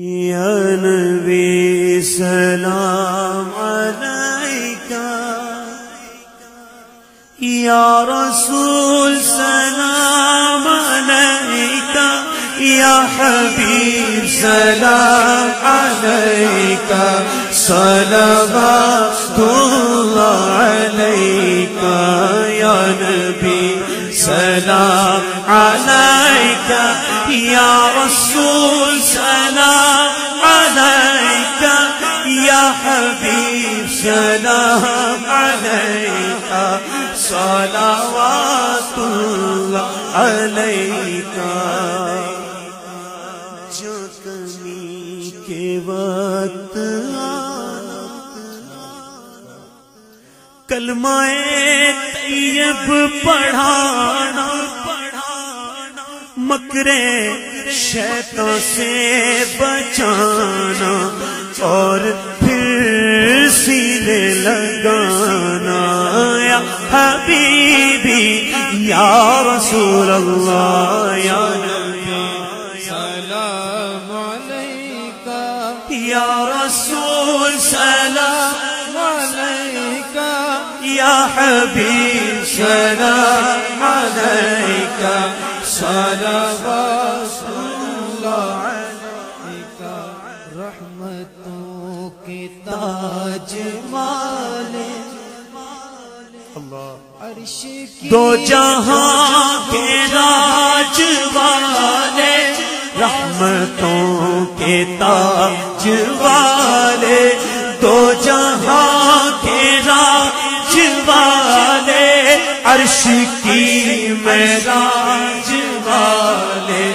नबी सलाम अलैका। या रसूल सलाम अलैका। या हबीब सलाम अलैका। सलवातुल्लाह अलैका। या नबी सलाम अलैका। या रसूल सलाम सलाम अलैका, सलावातुल्लाह अलैका। के वक्त कलमाए तैयब पढ़ाना मकरे शैतों से बचाना, और फिर सीने लगाना या हबीबी या रसूल अल्लाह या नबी। सलाम अलैका। या रसूल सलाम अलैका। या हबीब सलाम अलैका। सलावतुल्लाह की दो जहाँ के राज वाले रहमतों के ताज वाले। दो जहाँ के राज वाले अर्श की महराज वाले।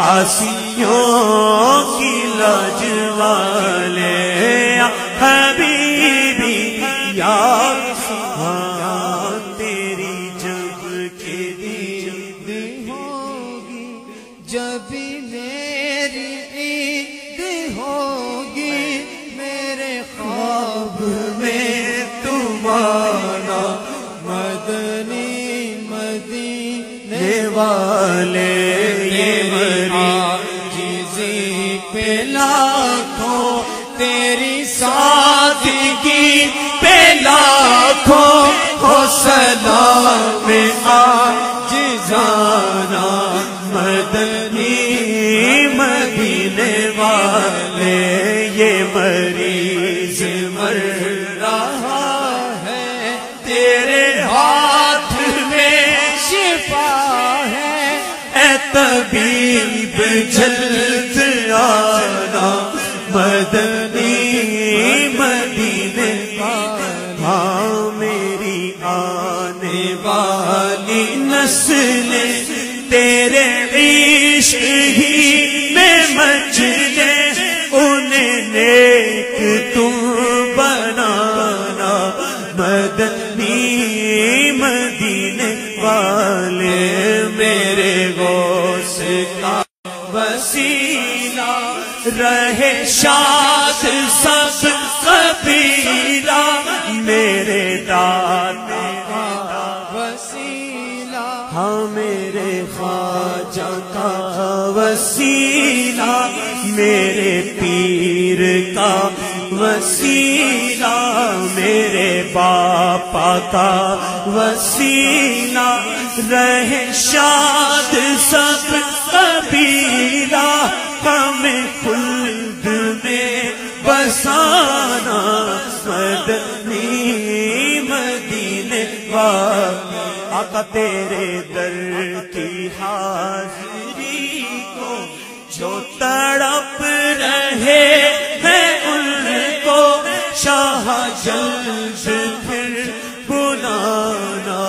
आसियों की लाज वाले। यार तेरी जब के दीद होगी, जब मेरी ईद होगी, मेरे ख्वाब में तुम्हारा मदनी मदीने वाले ये मरी जिजी पे लाखों तेरी सादगी पे लाखों हो सलाम आज जाना मदनी मदीने वाले, ये मरीज़ मर रहा है। तेरे हाथ में शिफा है। ए तबीब जल्द आना मदीने आने वाली नस्ल तेरे इश्क ही में मचले उन्हें नेक तुम बनाना। मदनी मदीने वाले मेरे गोस का वसीला रहे शाद सब वसीला मेरे पीर का वसीला, मेरे बापा का वसीला। रहे शाद सब कबीला, हमें खुल्द में बसाना मदनी मदीने वाले। आका तेरे दर की हाजिरी जो तड़प रहे हैं उनको, शाह जल्द फिर बुलाना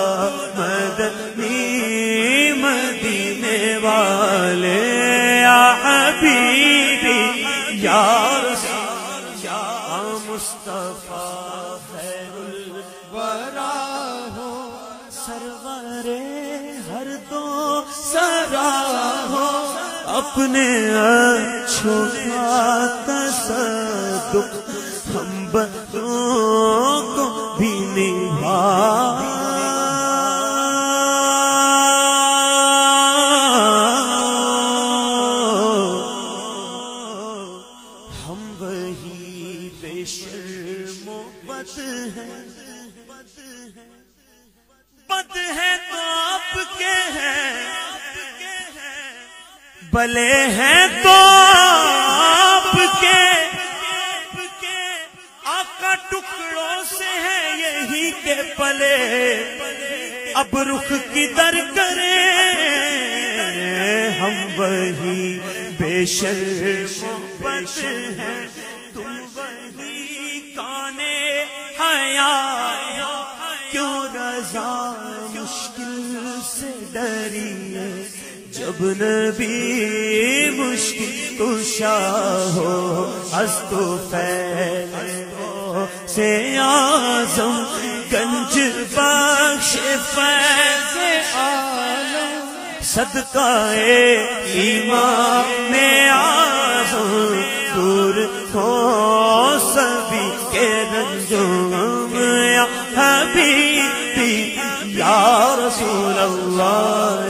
मदनी मदीने वाले। या हबीबी, या या मुस्तफ़ा खैरुल वरा हो, सरवरे हर दो सरा हो। अपने अच्छों का तसदुक हम बच्चों को भी निभा। हम वही बेशर्मो बद हैं। भले हैं तो आपके आका टुकड़ों से है यही के पले। अब रुख किधर करे? हम वही बेशर्मत हैं। तुम वही काने हया क्यों रजा मुश्किल से डरिए? जब नबी मुश्किल कुशा हो, हस्तो फैले हो से आज़म गंज बख्श फैज आलम। सदकाए ईमान में आज़म, दूर हो सभी के रंजों या हबीबी, या अल्लाह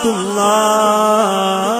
सलवातुल्लाह